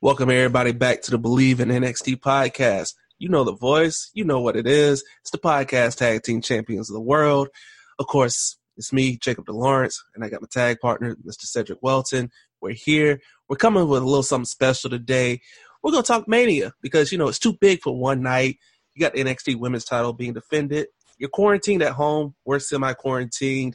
Welcome everybody back to the Believe in NXT podcast. You know the voice, you know what it is. It's the podcast tag team champions of the world. Of course, it's me, Jacob DeLawrence, and I got my tag partner, Mr. Cedric Welton. We're here. We're coming with a little something special today. We're gonna talk Mania because you know it's too big for one night. You got the NXT Women's Title being defended. You're quarantined at home. We're semi-quarantined.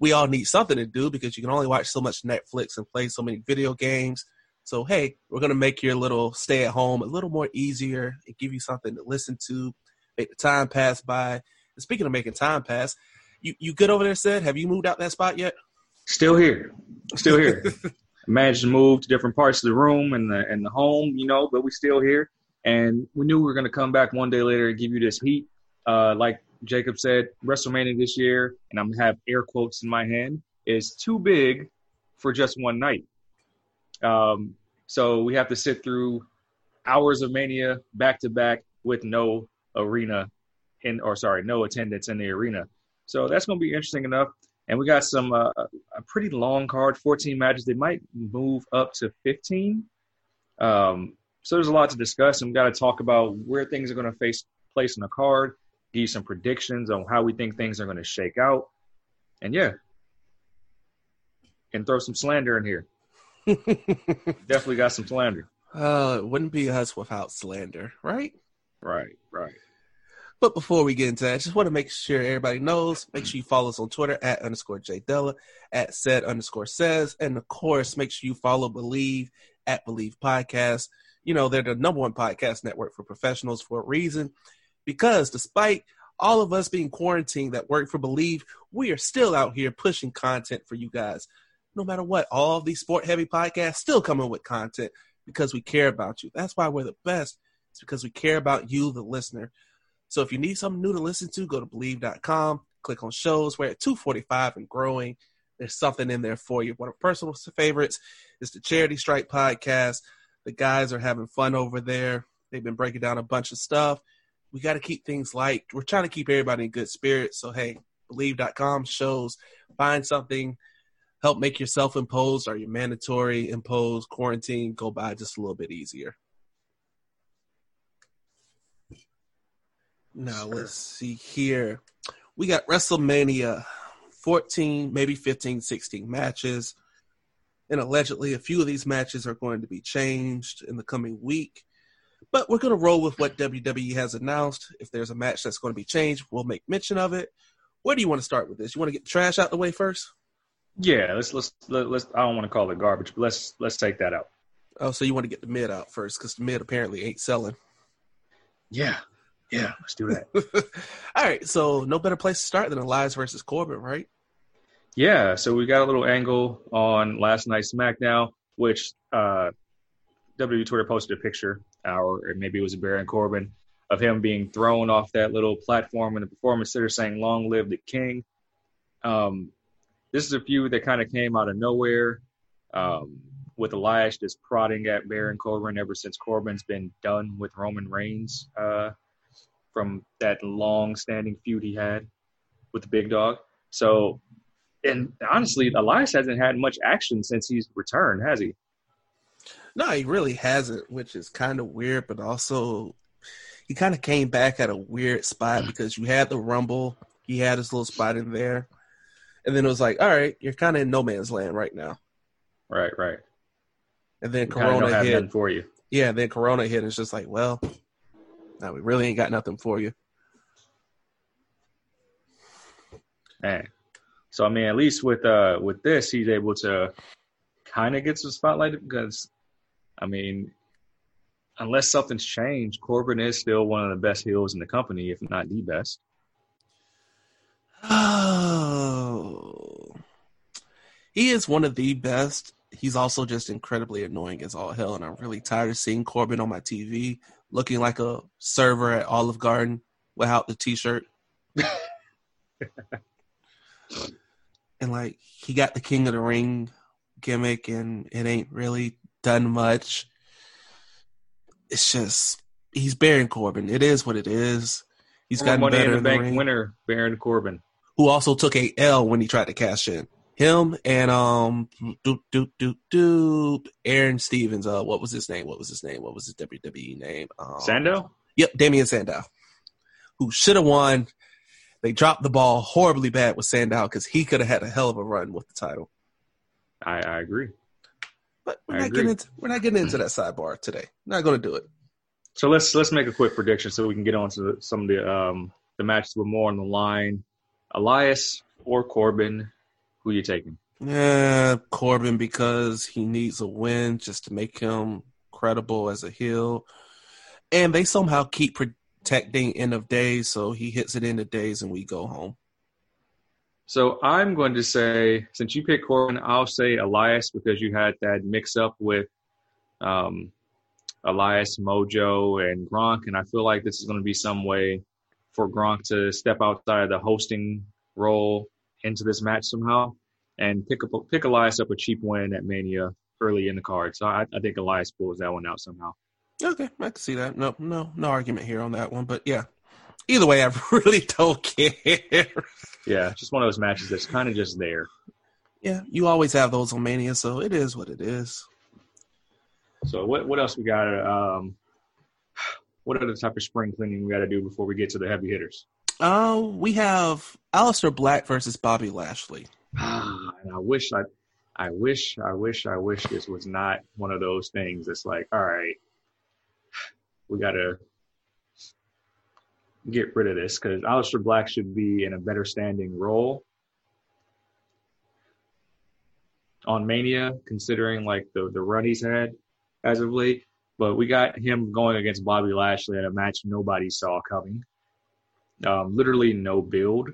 We all need something to do because you can only watch so much Netflix and play so many video games. So, hey, we're going to make your little stay at home a little more easier and give you something to listen to, make the time pass by. And speaking of making time pass, you, you good over there, Sid? Have you moved out that spot yet? Still here. Still here. Managed to move to different parts of the room and the and the home, you know, but we still here. And we knew we were going to come back one day later and give you this heat. Uh, like Jacob said, WrestleMania this year, and I'm going to have air quotes in my hand, is too big for just one night. Um, so we have to sit through hours of Mania back to back with no arena in, or sorry, no attendance in the arena. So that's going to be interesting enough. And we got some uh, a pretty long card, 14 matches. They might move up to 15. Um, so there's a lot to discuss, and we got to talk about where things are going to face place in the card, give some predictions on how we think things are going to shake out, and yeah, and throw some slander in here. Definitely got some slander. Uh, it wouldn't be us without slander, right? Right, right. But before we get into that, I just want to make sure everybody knows. Make sure you follow us on Twitter at underscore Della, at said underscore says, and of course, make sure you follow Believe at Believe Podcast. You know, they're the number one podcast network for professionals for a reason. Because despite all of us being quarantined that work for Believe, we are still out here pushing content for you guys no matter what, all these sport heavy podcasts still coming with content because we care about you. That's why we're the best. It's because we care about you, the listener. So if you need something new to listen to, go to believe.com, click on shows. We're at 245 and growing. There's something in there for you. One of personal favorites is the Charity Strike podcast. The guys are having fun over there. They've been breaking down a bunch of stuff. We got to keep things light. We're trying to keep everybody in good spirits. So, hey, believe.com shows. Find something help make your self imposed or your mandatory imposed quarantine go by just a little bit easier. Now sure. let's see here. We got WrestleMania 14, maybe 15, 16 matches. And allegedly, a few of these matches are going to be changed in the coming week. But we're going to roll with what WWE has announced. If there's a match that's going to be changed, we'll make mention of it. Where do you want to start with this? You want to get trash out the way first? Yeah, let's let's let's. I don't want to call it garbage, but let's let's take that out. Oh, so you want to get the mid out first because the mid apparently ain't selling. Yeah, yeah, let's do that. All right, so no better place to start than Elias versus Corbin, right? Yeah, so we got a little angle on last night's SmackDown, which uh, WWE Twitter posted a picture, or maybe it was Baron Corbin, of him being thrown off that little platform in the performance center saying, Long live the king. Um, this is a few that kind of came out of nowhere um, with Elias just prodding at Baron Corbin ever since Corbin's been done with Roman Reigns uh, from that long standing feud he had with the big dog. So, and honestly, Elias hasn't had much action since he's returned, has he? No, he really hasn't, which is kind of weird, but also he kind of came back at a weird spot because you had the Rumble, he had his little spot in there and then it was like, all right, you're kind of in no man's land right now. Right, right. And then Corona hit for you. Yeah, then Corona hit. And it's just like, well, now we really ain't got nothing for you. Man, so I mean, at least with uh with this, he's able to kind of gets the spotlight because, I mean, unless something's changed, Corbin is still one of the best heels in the company, if not the best. Oh, he is one of the best. He's also just incredibly annoying as all hell, and I'm really tired of seeing Corbin on my TV looking like a server at Olive Garden without the T-shirt. and like he got the King of the Ring gimmick, and it ain't really done much. It's just he's Baron Corbin. It is what it is. He's got money better in the bank ring. winner, Baron Corbin. Who also took a L when he tried to cash in. Him and um doop doop doop doop Aron Stevens. Uh, what was his name? What was his name? What was his WWE name? Um, Sandow? Yep, Damien Sandow, who should have won. They dropped the ball horribly bad with Sandow because he could have had a hell of a run with the title. I, I agree. But we're I not agree. getting into we're not getting into that sidebar today. not going to do it. So let's let's make a quick prediction so we can get on to the, some of the um the matches with more on the line. Elias or Corbin, who you taking? Yeah, Corbin because he needs a win just to make him credible as a heel. And they somehow keep protecting end of days, so he hits it end of days and we go home. So I'm going to say, since you picked Corbin, I'll say Elias because you had that mix up with um, Elias, Mojo, and Gronk, and I feel like this is going to be some way for Gronk to step outside of the hosting role into this match somehow and pick up pick Elias up a cheap win at Mania early in the card. So I, I think Elias pulls that one out somehow. Okay, I can see that. No, no, no argument here on that one. But yeah, either way, I really don't care. Yeah, just one of those matches that's kind of just there. yeah, you always have those on Mania, so it is what it is. So what what else we got? Um, what other type of spring cleaning we got to do before we get to the heavy hitters? Uh, we have Aleister Black versus Bobby Lashley. and I wish I, I wish, I wish, I wish this was not one of those things. That's like, all right, we got to get rid of this because Aleister Black should be in a better standing role on Mania, considering like the the run he's had as of late. But we got him going against Bobby Lashley in a match nobody saw coming. Um, literally no build,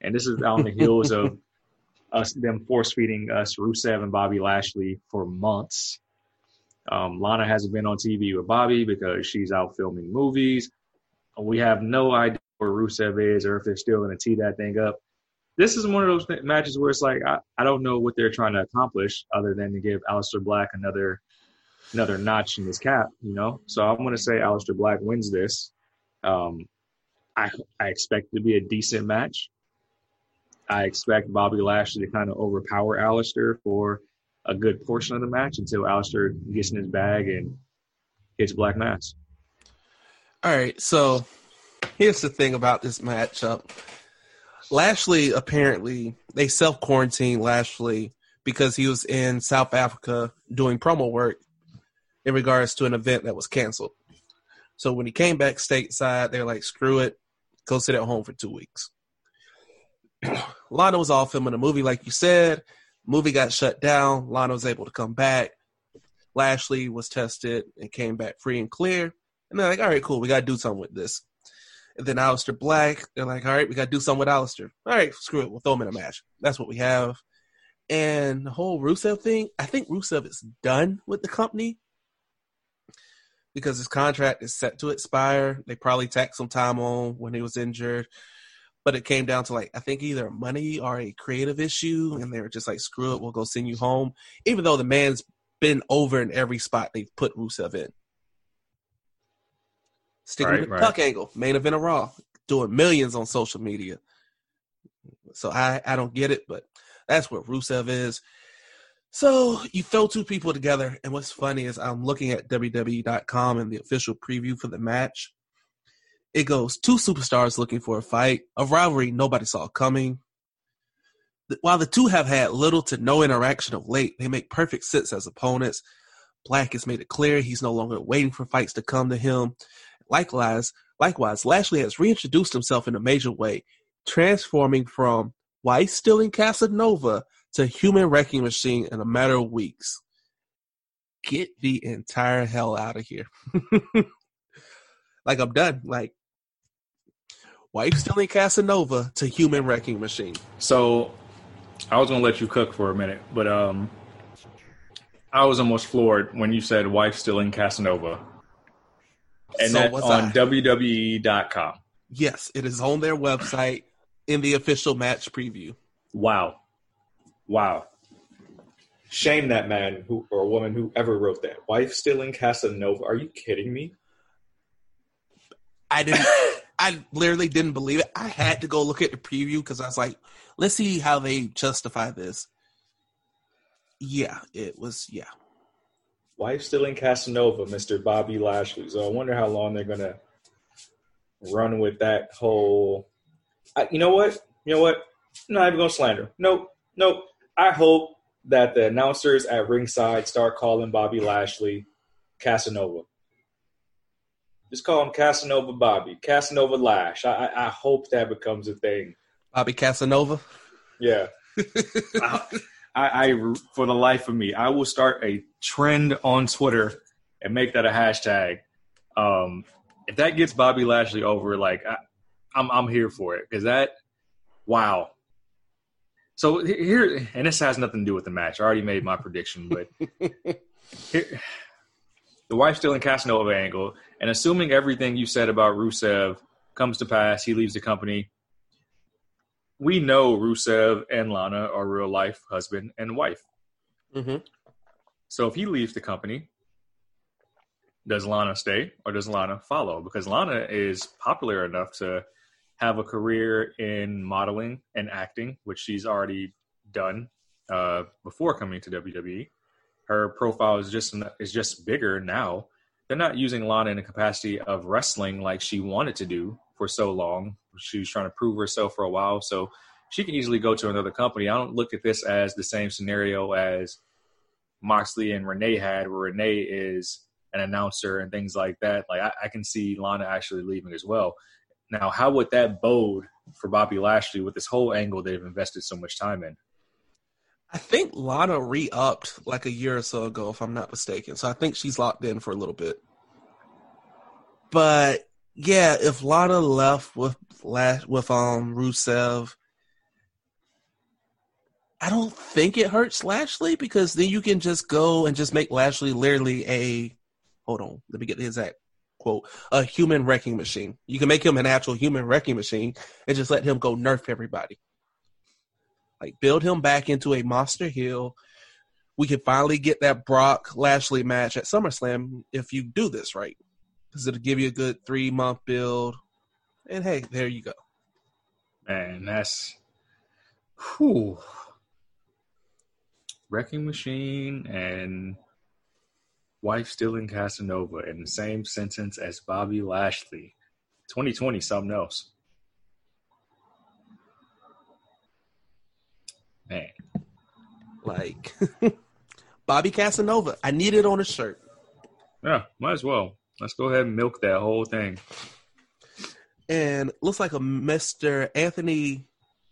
and this is on the heels of us them force feeding us Rusev and Bobby Lashley for months. Um, Lana hasn't been on TV with Bobby because she's out filming movies. We have no idea where Rusev is or if they're still going to tee that thing up. This is one of those th- matches where it's like I, I don't know what they're trying to accomplish other than to give Aleister Black another another notch in his cap, you know. So I'm going to say Aleister Black wins this. Um, I I expect it to be a decent match. I expect Bobby Lashley to kind of overpower Aleister for a good portion of the match until Aleister gets in his bag and hits Black Mass. All right, so here's the thing about this matchup. Lashley apparently they self quarantined Lashley because he was in South Africa doing promo work in regards to an event that was canceled. So when he came back stateside, they're like, "Screw it, go sit at home for two weeks." Lana was all filming a movie, like you said. Movie got shut down. Lana was able to come back. Lashley was tested and came back free and clear. And they're like, all right, cool, we got to do something with this. And then Aleister Black, they're like, all right, we got to do something with Aleister. All right, screw it, we'll throw him in a match. That's what we have. And the whole Rusev thing, I think Rusev is done with the company because his contract is set to expire. They probably tacked some time on when he was injured. But it came down to like, I think either money or a creative issue. And they were just like, screw it, we'll go send you home. Even though the man's been over in every spot they've put Rusev in. Sticking Right, with the right. puck angle, main event of Raw, doing millions on social media. So I, I don't get it, but that's what Rusev is. So you throw two people together, and what's funny is I'm looking at WWE.com and the official preview for the match. It goes two superstars looking for a fight, a rivalry nobody saw coming. While the two have had little to no interaction of late, they make perfect sense as opponents. Black has made it clear he's no longer waiting for fights to come to him. Likewise, likewise, Lashley has reintroduced himself in a major way, transforming from wife stealing Casanova to human wrecking machine in a matter of weeks. Get the entire hell out of here. like I'm done. Like wife stealing Casanova to human wrecking machine. So I was gonna let you cook for a minute, but um I was almost floored when you said wife stealing Casanova. And So that's on I. WWE.com. Yes, it is on their website in the official match preview. Wow. Wow. Shame that man who or woman who ever wrote that. Wife stealing Casanova. Are you kidding me? I didn't. I literally didn't believe it. I had to go look at the preview because I was like, let's see how they justify this. Yeah, it was. Yeah, Wife stealing Casanova, Mr. Bobby Lashley. So I wonder how long they're gonna run with that whole. I, you know what? You know what? I'm not even gonna slander. Nope, nope. I hope that the announcers at ringside start calling Bobby Lashley Casanova. Just call him Casanova Bobby, Casanova Lash. I, I, I hope that becomes a thing. Bobby Casanova. Yeah. I, I, for the life of me, I will start a trend on Twitter and make that a hashtag. Um, if that gets Bobby Lashley over, like I, I'm, I'm here for it because that, wow. So here, and this has nothing to do with the match. I already made my prediction, but here, the wife stealing Casanova angle, and assuming everything you said about Rusev comes to pass, he leaves the company we know Rusev and Lana are real life husband and wife. hmm So if he leaves the company, does Lana stay or does Lana follow? Because Lana is popular enough to have a career in modeling and acting, which she's already done uh, before coming to WWE. Her profile is just is just bigger now. They're not using Lana in the capacity of wrestling like she wanted to do for so long. She was trying to prove herself for a while, so she can easily go to another company. I don't look at this as the same scenario as Moxley and Renee had, where Renee is an announcer and things like that. Like I, I can see Lana actually leaving as well. Now, how would that bode for Bobby Lashley with this whole angle they've invested so much time in? I think Lana re-upped like a year or so ago, if I'm not mistaken. So I think she's locked in for a little bit. But yeah, if Lana left with Lash with um Rusev, I don't think it hurts Lashley because then you can just go and just make Lashley literally a hold on, let me get the exact quote, a human wrecking machine. You can make him an actual human wrecking machine and just let him go nerf everybody. Like build him back into a monster heel. We can finally get that Brock Lashley match at SummerSlam if you do this right. Because it'll give you a good three month build. And hey, there you go. Man, that's whew. Wrecking Machine and wife stealing Casanova in the same sentence as Bobby Lashley. 2020, something else. Man, Like Bobby Casanova. I need it on a shirt. yeah, might as well. Let's go ahead and milk that whole thing. And looks like a Mr. Anthony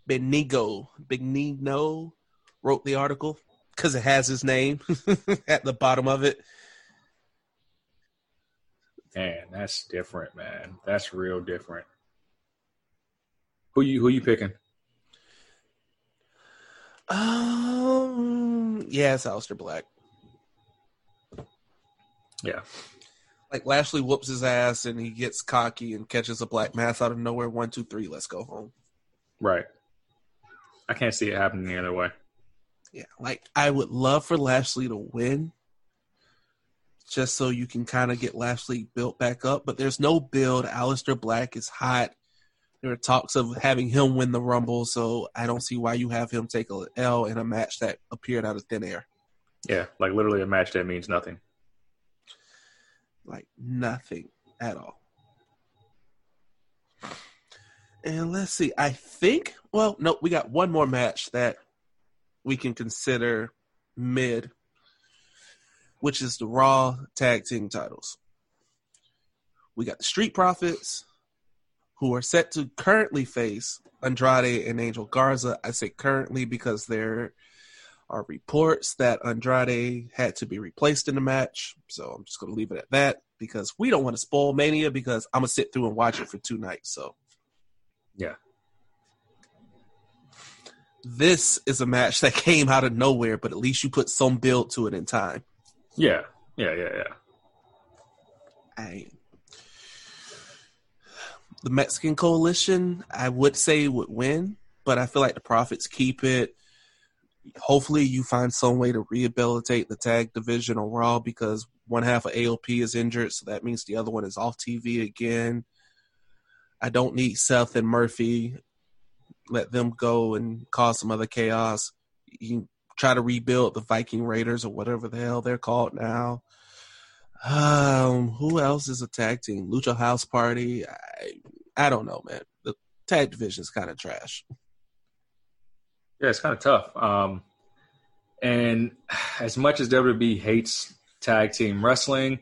Benigo, Benigno wrote the article because it has his name at the bottom of it. Man, that's different, man. That's real different. Who you who you picking? Um, yeah, it's Aleister Black. Yeah. Like Lashley whoops his ass and he gets cocky and catches a black mass out of nowhere. One, two, three, let's go home. Right. I can't see it happening the other way. Yeah, like I would love for Lashley to win, just so you can kind of get Lashley built back up. But there's no build. Aleister Black is hot. There are talks of having him win the Rumble, so I don't see why you have him take a L in a match that appeared out of thin air. Yeah, like literally a match that means nothing. Like nothing at all. And let's see. I think. Well, no, we got one more match that we can consider mid, which is the Raw Tag Team titles. We got the Street Profits, who are set to currently face Andrade and Angel Garza. I say currently because they're are reports that Andrade had to be replaced in the match. So I'm just going to leave it at that because we don't want to spoil Mania because I'm going to sit through and watch it for two nights. So, yeah. This is a match that came out of nowhere, but at least you put some build to it in time. Yeah. Yeah. Yeah. Yeah. I, the Mexican coalition, I would say would win, but I feel like the Profits keep it hopefully you find some way to rehabilitate the tag division on Raw because one half of AOP is injured, so that means the other one is off TV again. I don't need Seth and Murphy. Let them go and cause some other chaos. You try to rebuild the Viking Raiders or whatever the hell they're called now. Um, who else is attacking? Lucha House Party. I I don't know, man. The tag division is kind of trash. Yeah, it's kind of tough. Um, and as much as WWE hates tag team wrestling,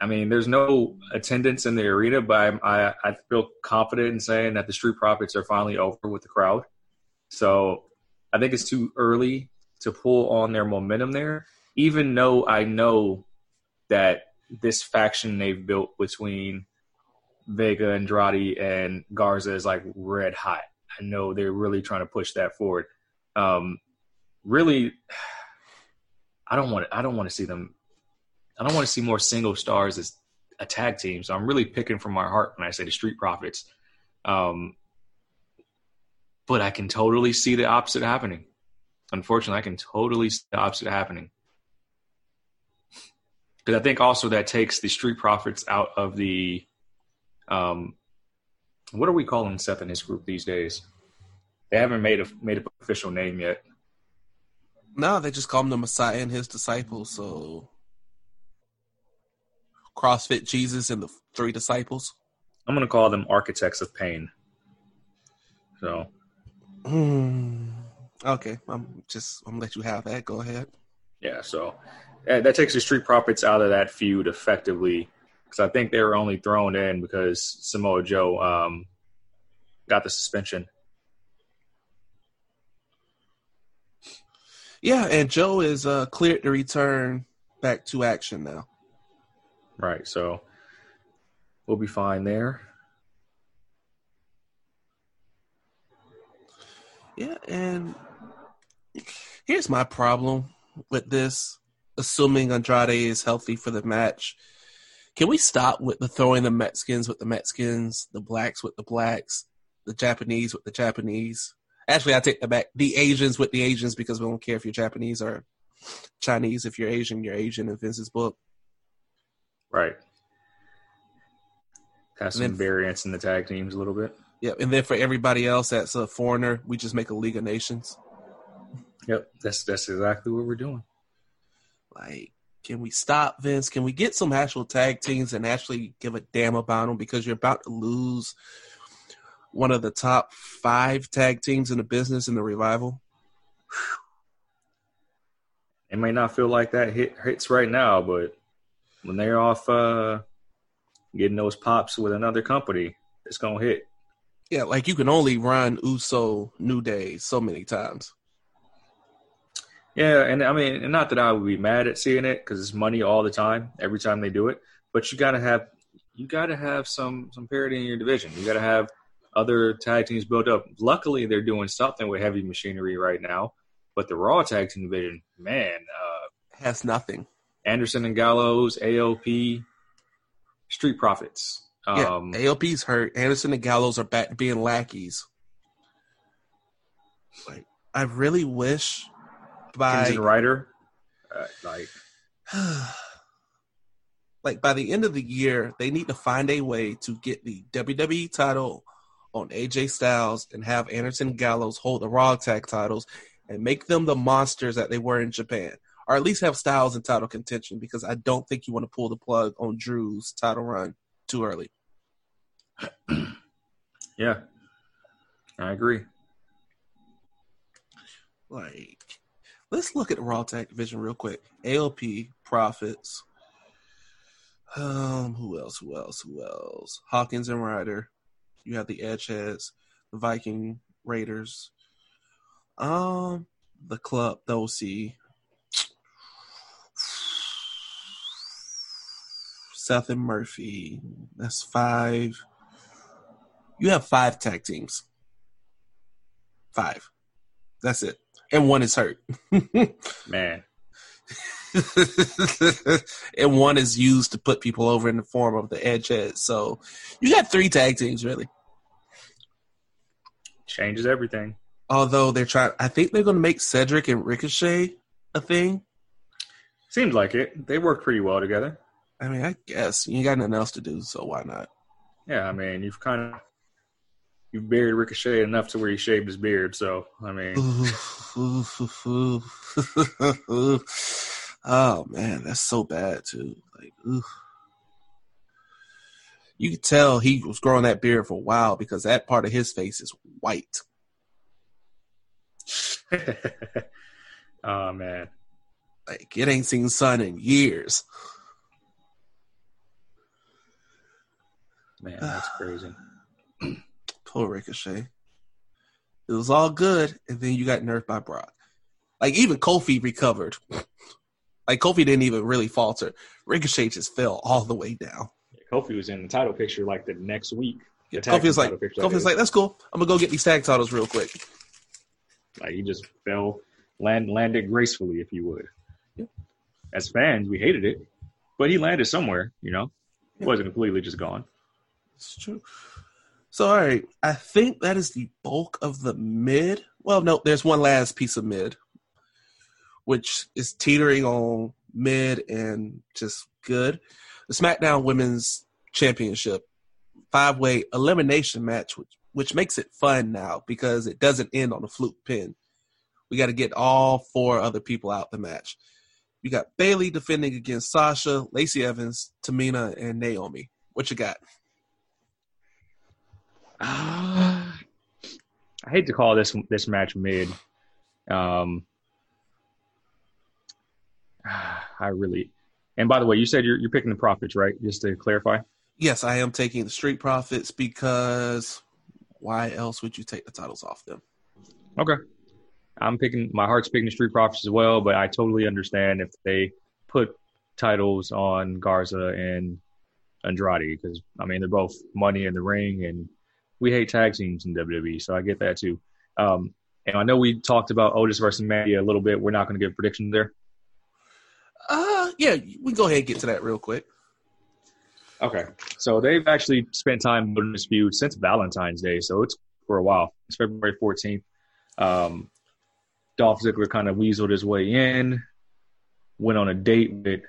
I mean, there's no attendance in the arena, but I, I, I feel confident in saying that the Street Profits are finally over with the crowd. So I think it's too early to pull on their momentum there, even though I know that this faction they've built between Vega, Andrade, and Garza is like red hot. I know they're really trying to push that forward. Um, really, I don't want I don't want to see them. I don't want to see more single stars as a tag team. So I'm really picking from my heart when I say the Street Profits. Um, but I can totally see the opposite happening. Unfortunately, I can totally see the opposite happening. Because I think also that takes the Street Profits out of the um, what are we calling Seth and his group these days? They haven't made a made an official name yet. No, they just call him the Messiah and his disciples. So, CrossFit Jesus and the three disciples. I'm gonna call them Architects of Pain. So, hmm. Okay, I'm just I'm gonna let you have that. Go ahead. Yeah, so that takes the Street Profits out of that feud effectively because I think they were only thrown in because Samoa Joe um, got the suspension. Yeah, and Joe is uh, cleared to return back to action now. Right, so we'll be fine there. Yeah, and here's my problem with this. Assuming Andrade is healthy for the match, can we stop with the throwing the Mexicans with the Mexicans, the blacks with the blacks, the Japanese with the Japanese? Actually, I take that back. The Asians with the Asians because we don't care if you're Japanese or Chinese. If you're Asian, you're Asian in Vince's book. Right. Has some then, variance in the tag teams a little bit. Yeah, and then for everybody else that's a foreigner, we just make a League of Nations. Yep, that's that's exactly what we're doing. Like can we stop Vince? Can we get some actual tag teams and actually give a damn about them? Because you're about to lose one of the top five tag teams in the business in the revival. It may not feel like that hit hits right now, but when they're off uh, getting those pops with another company, it's gonna hit. Yeah, like you can only run Uso New Day so many times. Yeah, and I mean, and not that I would be mad at seeing it because it's money all the time, every time they do it. But you gotta have you gotta have some some parity in your division. You gotta have other tag teams built up. Luckily, they're doing something with heavy machinery right now. But the Raw tag team division, man, uh, has nothing. Anderson and Gallows, AOP, Street Profits. Um, yeah, AOP's hurt. Anderson and Gallows are back to being lackeys. Like, I really wish by Kinsman Ryder, uh, like like by the end of the year, they need to find a way to get the WWE title on AJ Styles and have Anderson Gallows hold the Raw tag titles and make them the monsters that they were in Japan. Or at least have Styles in title contention because I don't think you want to pull the plug on Drew's title run too early. yeah. I agree. Like Let's look at Raw Tag Division real quick. AOP, Profits. Um, who else? Who else? Who else? Hawkins and Ryder. You have the Edgeheads, the Viking Raiders. Um, the club, the OC. Seth and Murphy. That's five. You have five tag teams. Five. That's it. And one is hurt. Man. and one is used to put people over in the form of the edgehead. So you got three tag teams really. Changes everything. Although they're trying, I think they're going to make Cedric and Ricochet a thing. Seems like it. They work pretty well together. I mean, I guess you got nothing else to do, so why not? Yeah, I mean, you've kind of you've buried Ricochet enough to where he shaved his beard. So I mean, oh man, that's so bad too. Like, oof. you could tell he was growing that beard for a while because that part of his face is white. oh man, like it ain't seen sun in years. Man, that's crazy. Poor Ricochet. It was all good, and then you got nerfed by Brock. Like even Kofi recovered. Like Kofi didn't even really falter. Ricochet just fell all the way down. Kofi was in the title picture like the next week. Yeah, Kofi was like, Kofi was like, that's cool. I'm gonna go get these tag titles real quick. Like he just fell, land landed gracefully, if you would. Yeah. As fans, we hated it, but he landed somewhere. You know, yeah. wasn't completely just gone. It's true. So, all right, I think that is the bulk of the mid. Well, no, there's one last piece of mid, which is teetering on mid and just good. The SmackDown Women's Championship five way elimination match, which, which makes it fun now because it doesn't end on a fluke pin. We got to get all four other people out the match. You got Bayley defending against Sasha, Lacey Evans, Tamina, and Naomi. What you got? Uh, I hate to call this this match mid. Um, I really. And by the way, you said you're you're picking the profits, right? Just to clarify. Yes, I am taking the Street Profits because why else would you take the titles off them? Okay. I'm picking my heart's picking the Street Profits as well, but I totally understand if they put titles on Garza and Andrade because I mean they're both money in the ring and we hate tag teams in WWE, so I get that too. Um, and I know we talked about Otis versus Mandy a little bit. We're not going to give predictions there. Uh, yeah, we can go ahead and get to that real quick. Okay, so they've actually spent time building this feud since Valentine's Day, so it's for a while. It's February 14th. Um, Dolph Ziggler kind of weaseled his way in, went on a date with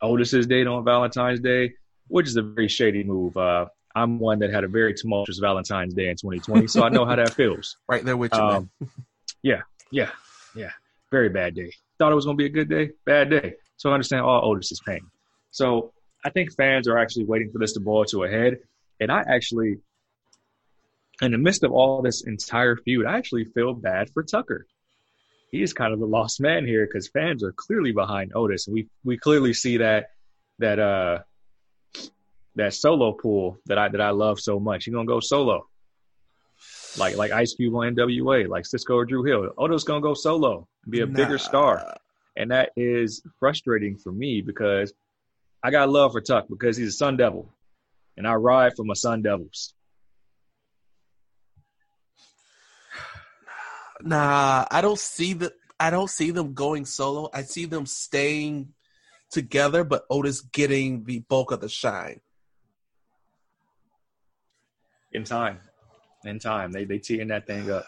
Otis's date on Valentine's Day, which is a very shady move. Uh, I'm one that had a very tumultuous Valentine's Day in 2020, so I know how that feels. right there with you, um, yeah, yeah, yeah. Very bad day. Thought it was going to be a good day, bad day. So I understand all Otis's pain. So I think fans are actually waiting for this to boil to a head. And I actually, in the midst of all this entire feud, I actually feel bad for Tucker. He is kind of the lost man here because fans are clearly behind Otis, and we we clearly see that that uh that solo pool that I that I love so much. He's gonna go solo. Like like Ice Cube on NWA, like Sisqó or Dru Hill. Oto's gonna go solo and be a nah. bigger star. And that is frustrating for me because I got love for Tuck because he's a Sun Devil. And I ride for my Sun Devils. Nah, I don't see the I don't see them going solo. I see them staying together, but Otis getting the bulk of the shine in time. In time. They they teeing that thing up.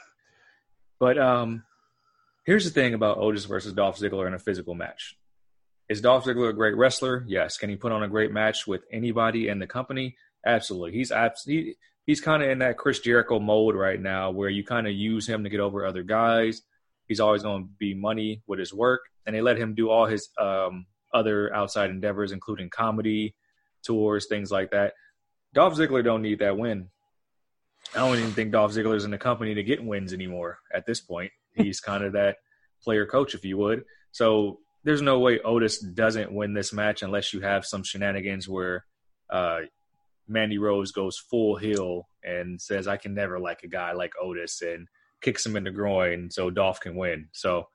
But um here's the thing about Otis versus Dolph Ziggler in a physical match. Is Dolph Ziggler a great wrestler? Yes. Can he put on a great match with anybody in the company? Absolutely. He's absolutely he's kind of in that Chris Jericho mode right now where you kind of use him to get over other guys. He's always going to be money with his work, and they let him do all his um, other outside endeavors, including comedy, tours, things like that. Dolph Ziggler don't need that win. I don't even think Dolph Ziggler's in the company to get wins anymore at this point. He's kind of that player coach, if you would. So there's no way Otis doesn't win this match unless you have some shenanigans where uh, Mandy Rose goes full heel and says, I can never like a guy like Otis and kicks him in the groin so Dolph can win. So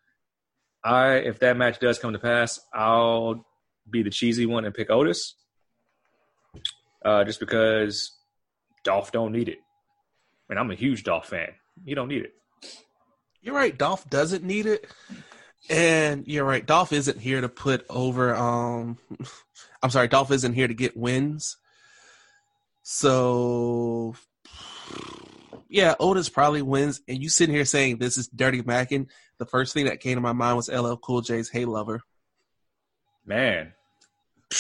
I if that match does come to pass, I'll be the cheesy one and pick Otis. Uh, just because Dolph don't need it. Mean, I'm a huge Dolph fan. You don't need it. You're right. Dolph doesn't need it, and you're right. Dolph isn't here to put over. Um, I'm sorry. Dolph isn't here to get wins. So, yeah, Otis probably wins. And you sitting here saying this is Dirty Mackin. The first thing that came to my mind was LL Cool J's "Hey Lover." Man,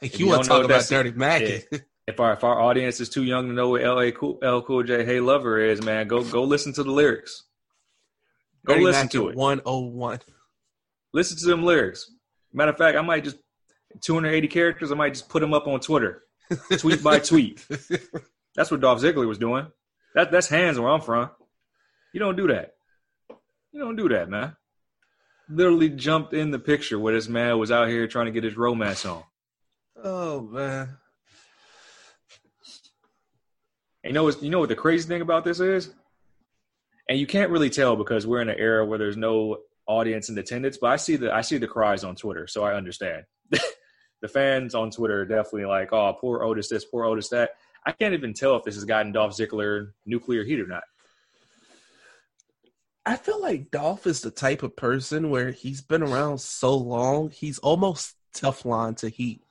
Like you you want to talk about Dirty Mackin? if our if our audience is too young to know what LA cool, L Cool J Hey Lover is, man, go go listen to the lyrics. Go listen to it. 101. Listen to them lyrics. Matter of fact, I might just 280 characters. I might just put them up on Twitter, tweet by tweet. That's what Dolph Ziggler was doing. That that's hands where I'm from. You don't do that. You don't do that, man. Literally jumped in the picture where this man was out here trying to get his romance on. Oh man. And you know, you know what the crazy thing about this is, and you can't really tell because we're in an era where there's no audience in attendance. But I see the I see the cries on Twitter, so I understand. the fans on Twitter are definitely like, "Oh, poor Otis this, poor Otis that." I can't even tell if this has gotten Dolph Ziggler nuclear heat or not. I feel like Dolph is the type of person where he's been around so long, he's almost Teflon to heat.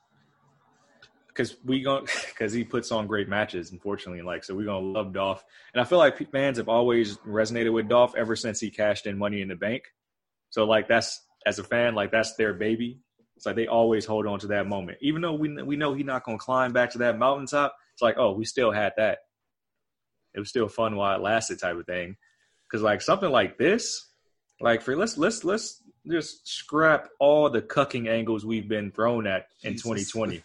Because we going because he puts on great matches. Unfortunately, like so, we're gonna love Dolph, and I feel like fans have always resonated with Dolph ever since he cashed in Money in the Bank. So like that's as a fan, like that's their baby. It's like they always hold on to that moment, even though we we know he's not gonna climb back to that mountaintop. It's like oh, we still had that. It was still fun while it lasted, type of thing. Because like something like this, like for let's let's let's just scrap all the cucking angles we've been thrown at in Jesus. 2020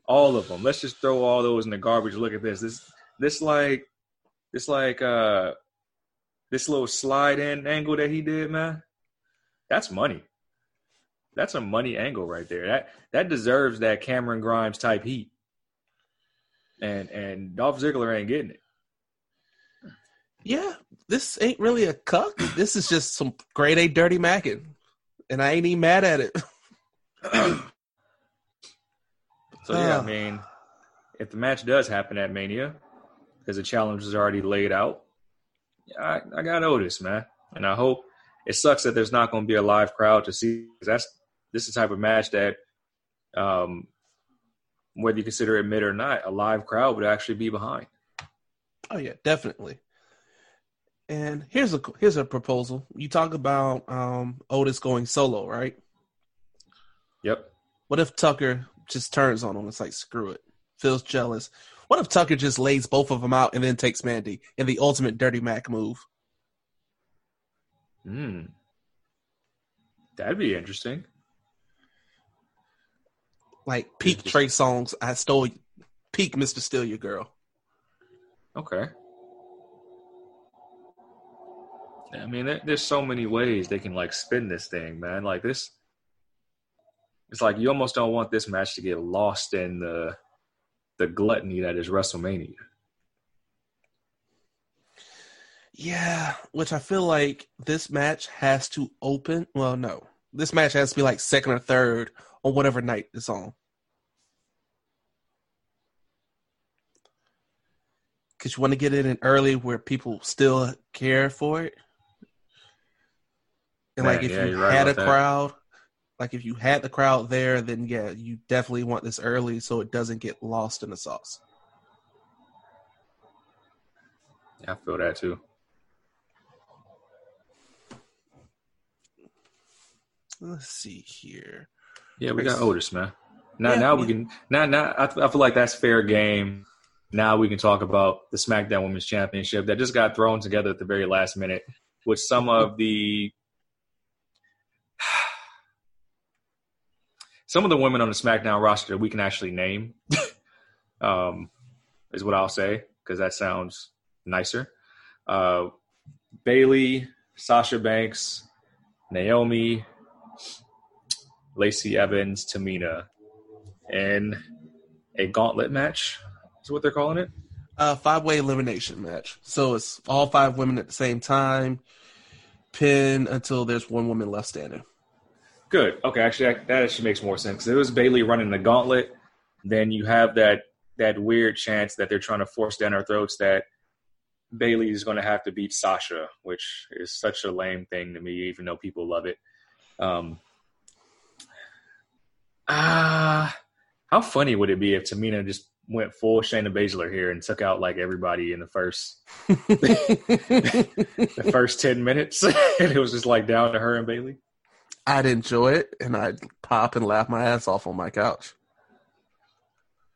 all of them. Let's just throw all those in the garbage. Look at this. This this like this like uh this little slide in angle that he did, man. That's money. That's a money angle right there. That that deserves that Cameron Grimes type heat. And and Dolph Ziggler ain't getting it. yeah, this ain't really a cuck. This is just some grade A dirty mackin. And I ain't even mad at it. So yeah, I mean, if the match does happen at Mania, because the challenge is already laid out, I, I got Otis, man, and I hope it sucks that there's not going to be a live crowd to see. 'cause that's this is the type of match that, um, whether you consider it mid or not, a live crowd would actually be behind. Oh yeah, definitely. And here's a here's a proposal. You talk about um Otis going solo, right? Yep. What if Tucker just turns on him? It's like screw it. Feels jealous. What if Tucker just lays both of them out and then takes Mandy in the ultimate dirty Mac move? Hmm. That'd be interesting. Like peak Trey Songz. I stole peak Mr. Steal Your Girl. Okay. I mean, there, there's so many ways they can like spin this thing, man. Like this, it's like you almost don't want this match to get lost in the the gluttony that is WrestleMania. Yeah, which I feel like this match has to open. Well, no, this match has to be like second or third on whatever night it's on. Because you want to get it in early where people still care for it. And like if yeah, you right had a that. crowd, like if you had the crowd there, then yeah, you definitely want this early so it doesn't get lost in the sauce. Yeah, I feel that too. Let's see here. Yeah, we got Otis, man. Now, Yeah, now we can. Now, now I, I feel like that's fair game. Now we can talk about the SmackDown Women's Championship that just got thrown together at the very last minute, with some of the some of the women on the SmackDown roster we can actually name. um, is what I'll say because that sounds nicer. Uh, Bayley, Sasha Banks, Naomi, Lacey Evans, Tamina, and a gauntlet match. Is what they're calling it. Uh, five way elimination match. So it's all five women at the same time. pin until there's one woman left standing. Good. Okay, actually, that, that actually makes more sense. It was Bayley running the gauntlet. Then you have that that weird chance that they're trying to force down our throats that Bayley is going to have to beat Sasha, which is such a lame thing to me, even though people love it. Um, ah, uh, how funny would it be if Tamina just went full Shayna Baszler here and took out like everybody in the first the first ten minutes, and it was just like down to her and Bayley. I'd enjoy it, and I'd pop and laugh my ass off on my couch.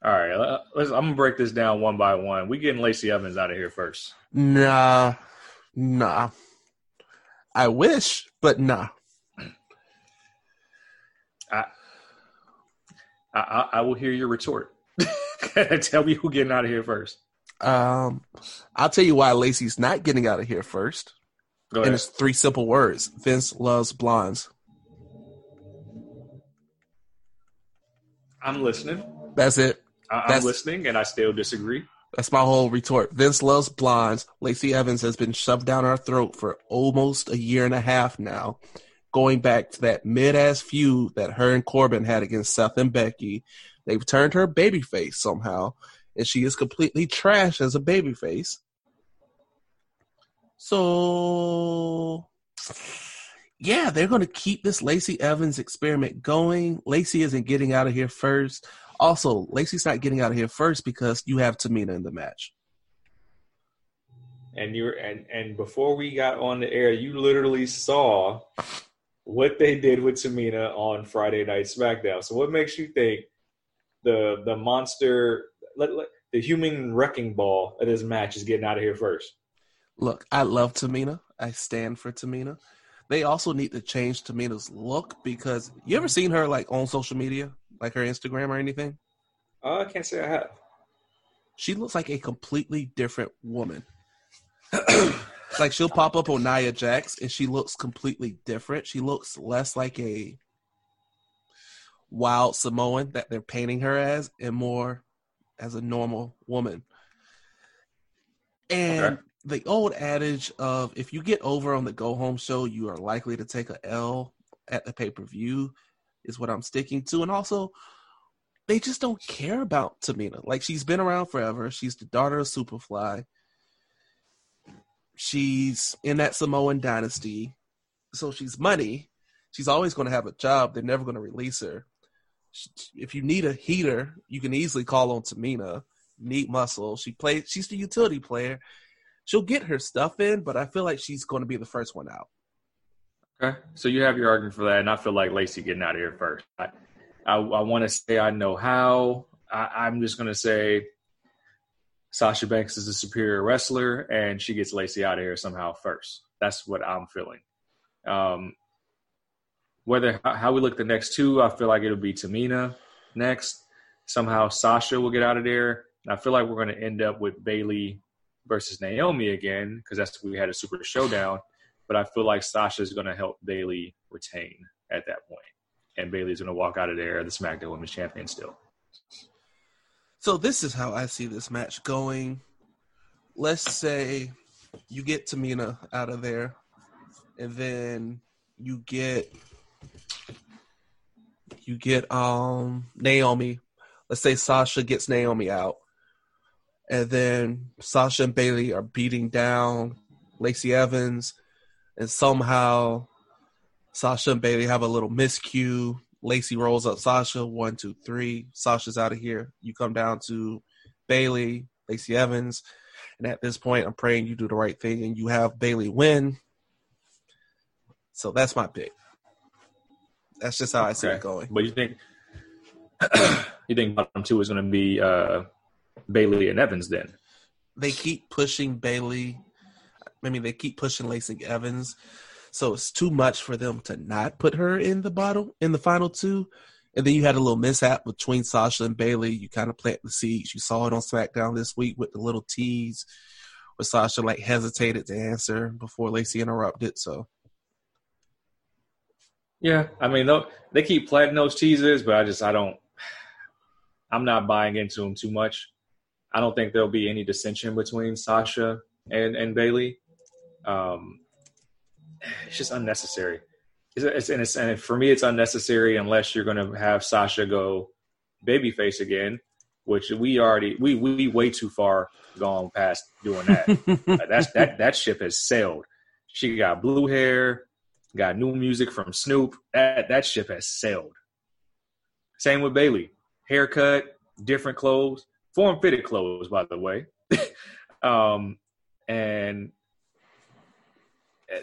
All right, let's, I'm gonna break this down one by one. We getting Lacey Evans out of here first. Nah, nah. I wish, but nah. I, I, I will hear your retort. Tell me who getting out of here first. Um, I'll tell you why Lacey's not getting out of here first. And it's three simple words: Vince loves blondes. I'm listening. That's it. I- am listening, and I still disagree. That's my whole retort. Vince loves blondes. Lacey Evans has been shoved down our throat for almost a year and a half now, going back to that mid ass feud that her and Corbin had against Seth and Becky. They've turned her babyface somehow, and she is completely trash as a babyface. So, yeah, they're going to keep this Lacey Evans experiment going. Lacey isn't getting out of here first. Also, Lacey's not getting out of here first because you have Tamina in the match. And you and and before we got on the air, you literally saw what they did with Tamina on Friday Night SmackDown. So, what makes you think the the monster, the human wrecking ball of this match is getting out of here first? Look, I love Tamina. I stand for Tamina. They also need to change Tamina's look because you ever seen her like on social media? like her Instagram or anything? Uh, I can't say I have. She looks like a completely different woman. like she'll pop up on Nia Jax and she looks completely different. She looks less like a wild Samoan that they're painting her as and more as a normal woman. And okay. The old adage of if you get over on the go home show, you are likely to take a L at the pay per view is what I'm sticking to. And also, they just don't care about Tamina. Like she's been around forever. She's the daughter of Superfly. She's in that Samoan dynasty. So she's money. She's always going to have a job. They're never going to release her. If you need a heater, you can easily call on Tamina. Need muscle. She plays. She's the utility player. She'll get her stuff in, but I feel like she's going to be the first one out. Okay, so you have your argument for that, and I feel like Lacey getting out of here first. I, I, I want to say I know how. I, am just going to say Sasha Banks is a superior wrestler, and she gets Lacey out of here somehow first. That's what I'm feeling. Um, whether how we look the next two, I feel like it'll be Tamina next. Somehow Sasha will get out of there. I feel like we're going to end up with Bayley versus Naomi again because that's we had a super showdown but I feel like Sasha is going to help Bayley retain at that point, and Bayley's going to walk out of there the SmackDown Women's Champion still. So this is how I see this match going. Let's say you get Tamina out of there, and then you get you get um Naomi. Let's say Sasha gets Naomi out, and then Sasha and Bayley are beating down Lacey Evans and somehow Sasha and Bayley have a little miscue. Lacey rolls up Sasha, one, two, three. Sasha's out of here. You come down to Bayley, Lacey Evans, and at this point, I'm praying you do the right thing and you have Bayley win. So that's my pick. That's just how I see okay. it going. But you think you think bottom two is going to be uh, Bayley and Evans then? They keep pushing Bayley. I mean, they keep pushing Lacey Evans, so it's too much for them to not put her in the bottle in the final two. And then you had a little mishap between Sasha and Bayley. You kind of plant the seeds. You saw it on SmackDown this week with the little tease where Sasha like hesitated to answer before Lacey interrupted. So. Yeah, I mean, they keep planting those teasers, but I just I don't. I'm not buying into them too much. I don't think there'll be any dissension between Sasha and and Bayley. Um, it's just unnecessary. It's, it's, and, it's, and for me, it's unnecessary unless you're going to have Sasha go babyface again, which we already we we way too far gone past doing that. that's that that ship has sailed. She got blue hair, got new music from Snoop. That that ship has sailed. Same with Bayley, haircut, different clothes, form fitted clothes, by the way. um, and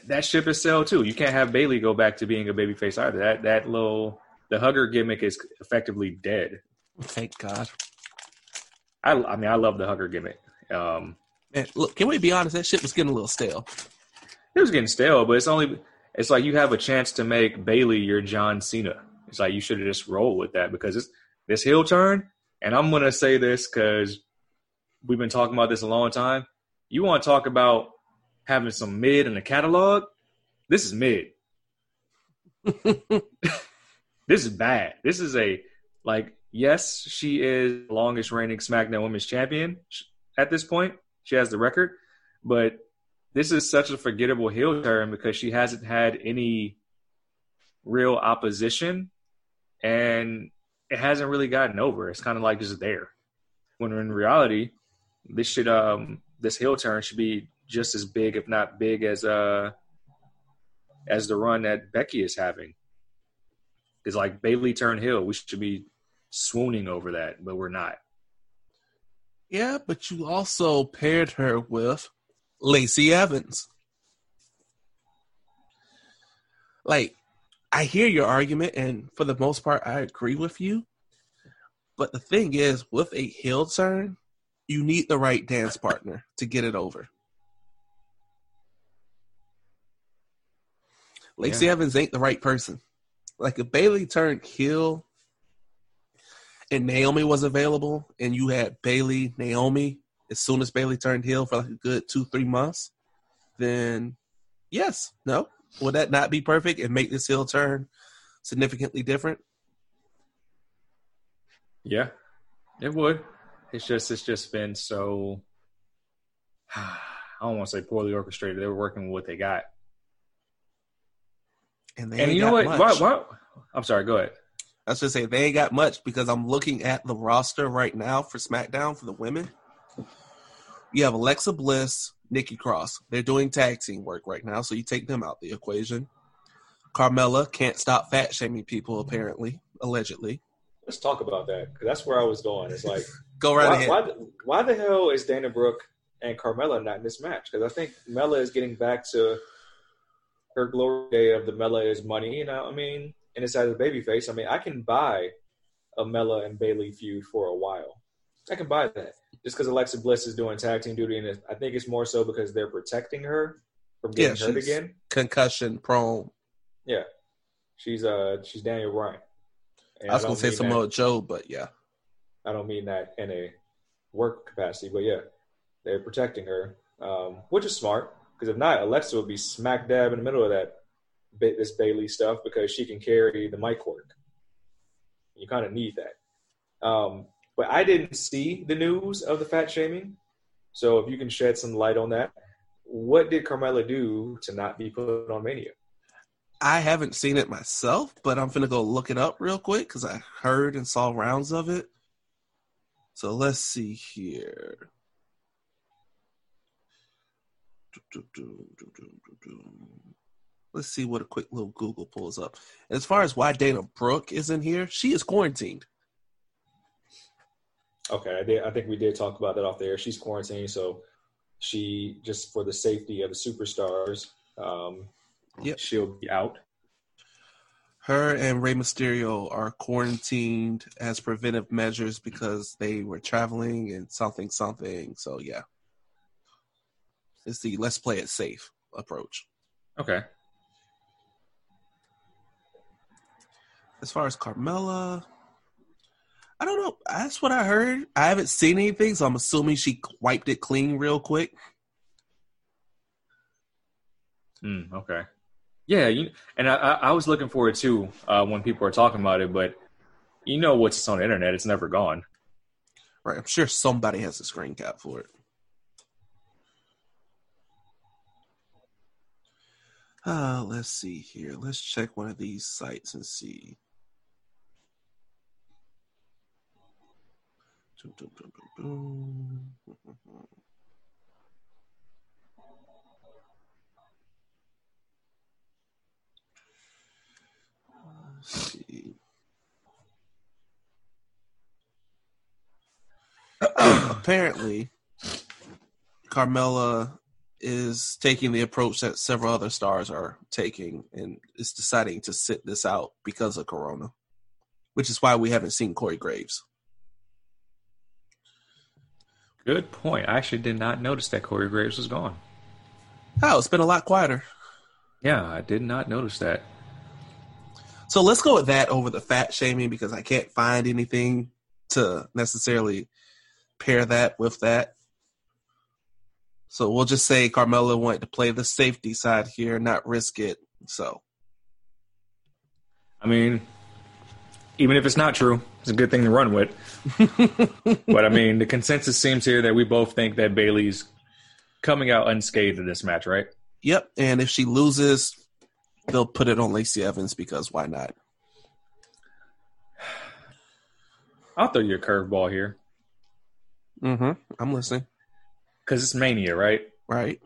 that ship is sailed too. You can't have Bayley go back to being a babyface either. That that little the hugger gimmick is effectively dead. Thank God. I I mean I love the hugger gimmick. Um, Man, look, can we be honest? That shit was getting a little stale. it was getting stale, but it's only it's like you have a chance to make Bayley your John Cena. It's like you should have just rolled with that because it's this heel turn. And I'm gonna say this because we've been talking about this a long time. You want to talk about having some mid in the catalog? This is mid. this is bad. This is a like yes, she is the longest reigning SmackDown Women's Champion at this point. She has the record, but this is such a forgettable heel turn because she hasn't had any real opposition and it hasn't really gotten over. It's kind of like just there. When in reality, this should um this hill turn should be just as big, if not big, as uh as the run that Becky is having. It's like Bayley turned hill. We should be swooning over that, but we're not. Yeah, but you also paired her with Lacey Evans. Like, I hear your argument, and for the most part, I agree with you. But the thing is, with a heel turn, you need the right dance partner to get it over. Lacey Yeah. Evans ain't the right person. Like if Bayley turned heel and Naomi was available and you had Bayley, Naomi, as soon as Bayley turned heel for like a good two, three months, then yes, no. Would that not be perfect and make this heel turn significantly different? Yeah, it would. It's just it's just been so. I don't want to say poorly orchestrated. They were working with what they got, And they and you know what? Why, why? I'm sorry. Go ahead. I was just say they ain't got much because I'm looking at the roster right now for SmackDown for the women. You have Alexa Bliss, Nikki Cross. They're doing tag team work right now, so you take them out the equation. Carmella can't stop fat shaming people, apparently, allegedly. Let's talk about that because that's where I was going. It's like Go right why, ahead. why, the- why the hell is Dana Brooke and Carmella not in this match? Because I think Mella is getting back to her glory day of the Mella is money. You know, I mean, and it's as a babyface. I mean, I can buy a Mella and Bayley feud for a while. I can buy that just because Alexa Bliss is doing tag team duty, and I think it's more so because they're protecting her from Yeah, getting hurt again. Concussion prone. Yeah, she's uh she's Daniel Bryan. And I was don't gonna say that- Samoa Joe, but yeah. I don't mean that in a work capacity, but yeah, they're protecting her, um, which is smart because if not, Alexa would be smack dab in the middle of that ba- this Bayley stuff because she can carry the mic work. You kind of need that. Um, but I didn't see the news of the fat shaming, so if you can shed some light on that, what did Carmella do to not be put on Mania? I haven't seen it myself, but I'm gonna go look it up real quick because I heard and saw rounds of it. So let's see here. Let's see what a quick little Google pulls up. As far as why Dana Brooke is in here, she is quarantined. Okay, I did. I think we did talk about that off the air. She's quarantined, so she just for the safety of the superstars, um, Yep. she'll be out. Her and Rey Mysterio are quarantined as preventive measures because they were traveling and something something. So yeah, it's the let's play it safe approach. Okay. As far as Carmella, I don't know. That's what I heard. I haven't seen anything, so I'm assuming she wiped it clean real quick. Mm, okay. Yeah, you, and I, I I was looking for it too uh, when people are talking about it, but you know what's on the internet? It's never gone. Right. I'm sure somebody has a screen cap for it. Uh, let's see here. Let's check one of these sites and see. Apparently, Carmella is taking the approach that several other stars are taking and is deciding to sit this out because of Corona, which is why we haven't seen Corey Graves. Good point. I actually did not notice that Corey Graves was gone. Oh, it's been a lot quieter. Yeah, I did not notice that. So let's go with that over the fat shaming because I can't find anything to necessarily pair that with that. So we'll just say Carmella wanted to play the safety side here, not risk it. So I mean, even if it's not true, it's a good thing to run with. but I mean, the consensus seems here that we both think that Bayley's coming out unscathed in this match, right? Yep. And if she loses, they'll put it on Lacey Evans because why not? I'll throw you a curveball here Mm-hmm. I'm listening. because it's Mania, right? Right.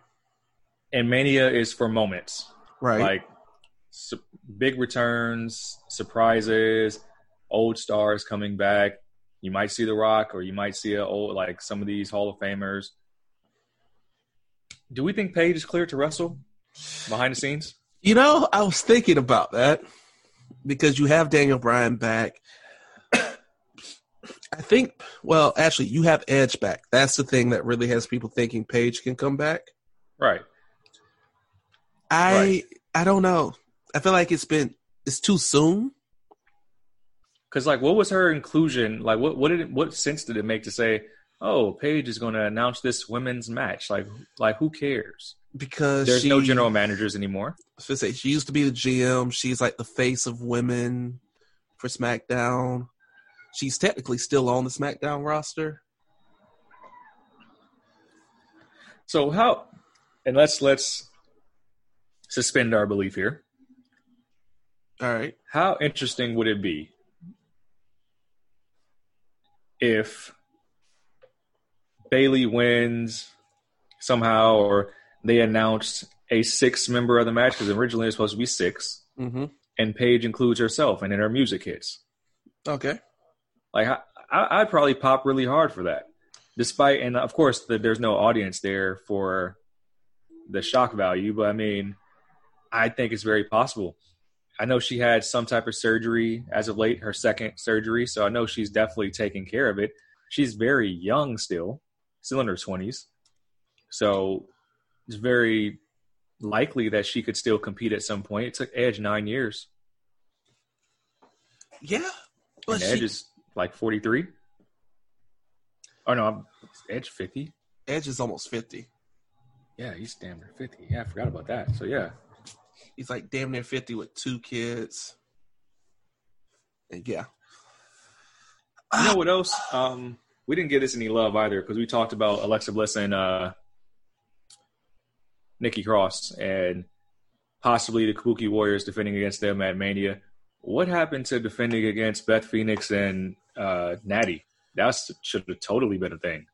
And Mania is for moments, Right. like su- big returns, surprises, old stars coming back. You might see The Rock, or you might see a old like some of these Hall of Famers. Do we think Paige is clear to wrestle behind the scenes? You know, I was thinking about that because you have Daniel Bryan back. I think, well, actually, you have Edge back. That's the thing that really has people thinking Paige can come back. Right. I Right. I don't know. I feel like it's been it's too soon. Because like, what was her inclusion? Like, what what did it, what sense did it make to say, "Oh, Paige is going to announce this women's match"? Like, like who cares? because There's she, no general managers anymore. I was gonna say she used to be the GM. She's like the face of women for SmackDown. She's technically still on the SmackDown roster. So how? And let's let's suspend our belief here. All right. How interesting would it be if Bayley wins somehow, or they announced a sixth member of the match because originally it was supposed to be six, Mm-hmm. and Paige includes herself, and then her music hits. Okay. Like I, I, I'd probably pop really hard for that, despite and of course the, there's no audience there for the shock value. But I mean, I think it's very possible. I know she had some type of surgery as of late, her second surgery, so I know she's definitely taking care of it. She's very young still, still in her twenties, so it's very likely that she could still compete at some point. It took Edge nine years, Yeah. But and Edge she, is like forty three. Oh no, I'm Edge fifty. Edge is almost fifty. Yeah, he's damn near fifty. Yeah, I forgot about that. So yeah, He's like damn near fifty with two kids. And yeah. you know what else? Um, we didn't get this any love either because we talked about Alexa Bliss and uh, Nikki Cross and possibly the Kabuki Warriors defending against them at Mania. What happened to defending against Beth Phoenix and uh, Natty? That should have totally been a thing.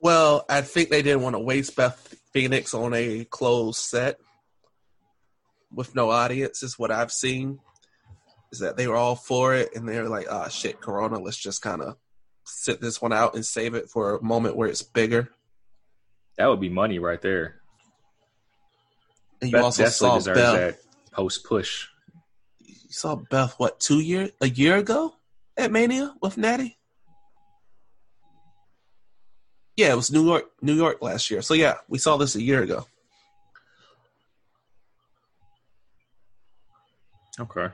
Well, I think they didn't want to waste Beth Phoenix on a closed set with no audience, is what I've seen. Is that they were all for it and they were like, ah, shit, Corona, let's just kind of sit this one out and save it for a moment where it's bigger. That would be money right there. And you Beth also saw deserves Beth. that post push. You saw Beth, what, two years, a year ago at Mania with Natty? Yeah, it was New York, New York last year. So yeah, we saw this a year ago. Okay.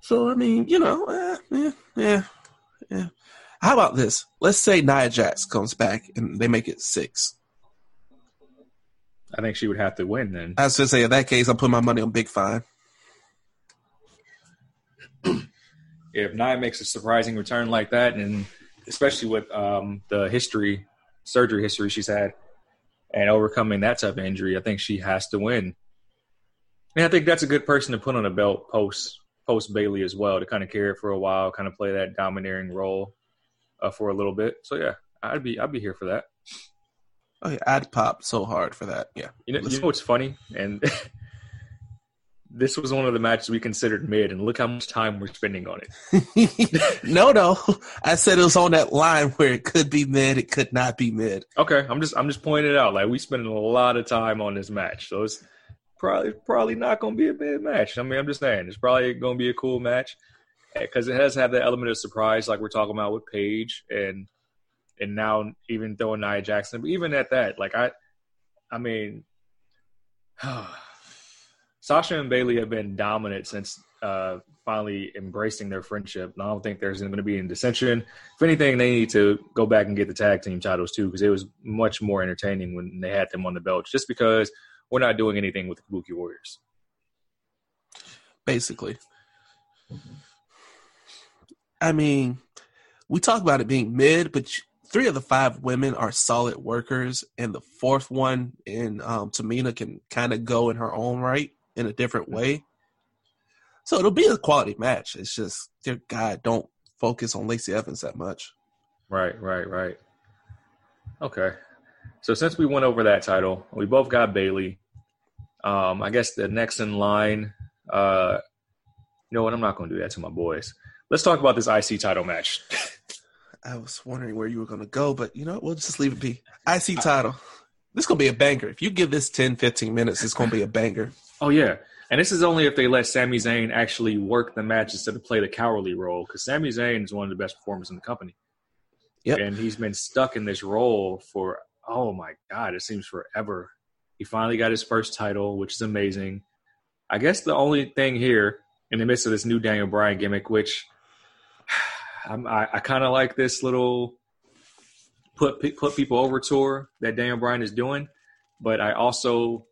So I mean, you know, eh, yeah, yeah, yeah. How about this? Let's say Nia Jax comes back and they make it six. I think she would have to win then. I was gonna say in that case, I'm putting my money on Big Fine. if Nia makes a surprising return like that, and especially with um, the history, surgery history she's had, and overcoming that type of injury, I think she has to win. And I think that's a good person to put on a belt post post Bayley as well to kind of carry it for a while, kind of play that domineering role uh, for a little bit. So yeah, I'd be I'd be here for that. Oh yeah, I'd pop so hard for that. Yeah, You know, you know what's funny? And this was one of the matches we considered mid, and look how much time we're spending on it. no, no, I said it was on that line where it could be mid, it could not be mid. Okay, I'm just I'm just pointing it out. Like we spending a lot of time on this match, so it's probably probably not going to be a bad match. I mean, I'm just saying it's probably going to be a cool match because it has have that element of surprise, like we're talking about with Paige and and now even throwing Nia Jackson. But even at that, like I, I mean, Sasha and Bayley have been dominant since uh, finally embracing their friendship. And I don't think there's going to be any dissension. If anything, they need to go back and get the tag team titles too, because it was much more entertaining when they had them on the belts. Just because we're not doing anything with the Kabuki Warriors. Basically. I mean, we talk about it being mid, but three of the five women are solid workers, and the fourth one in um, Tamina can kind of go in her own right in a different way. So it'll be a quality match. It's just, dear God, don't focus on Lacey Evans that much. Right, right, right. Okay. So since we went over that title, we both got Bayley. Um, I guess the next in line, uh, you know what? I'm not going to do that to my boys. Let's talk about this IC title match. I was wondering where you were going to go, but you know, what, we'll just leave it be. IC title. This is going to be a banger. If you give this 10, 15 minutes, it's going to be a banger. Oh yeah, and this is only if they let Sami Zayn actually work the match instead of play the cowardly role, because Sami Zayn is one of the best performers in the company. Yep. and he's been stuck in this role for oh my god, it seems forever. He finally got his first title, which is amazing. I guess the only thing here in the midst of this new Daniel Bryan gimmick, which I'm, I, I kind of like this little put put people over tour that Daniel Bryan is doing, but I also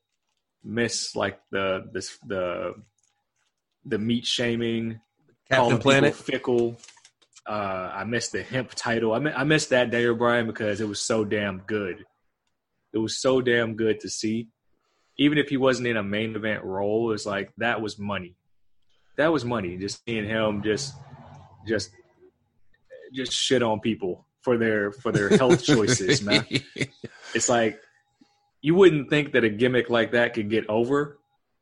miss like the this the the meat shaming, Captain Planet. fickle. Uh, I missed the hemp title. I, mi- I missed that Daniel Bryan because it was so damn good. It was so damn good to see. Even if he wasn't in a main event role, it's like that was money. That was money. Just seeing him just just just shit on people for their for their health choices, man. It's like you wouldn't think that a gimmick like that could get over.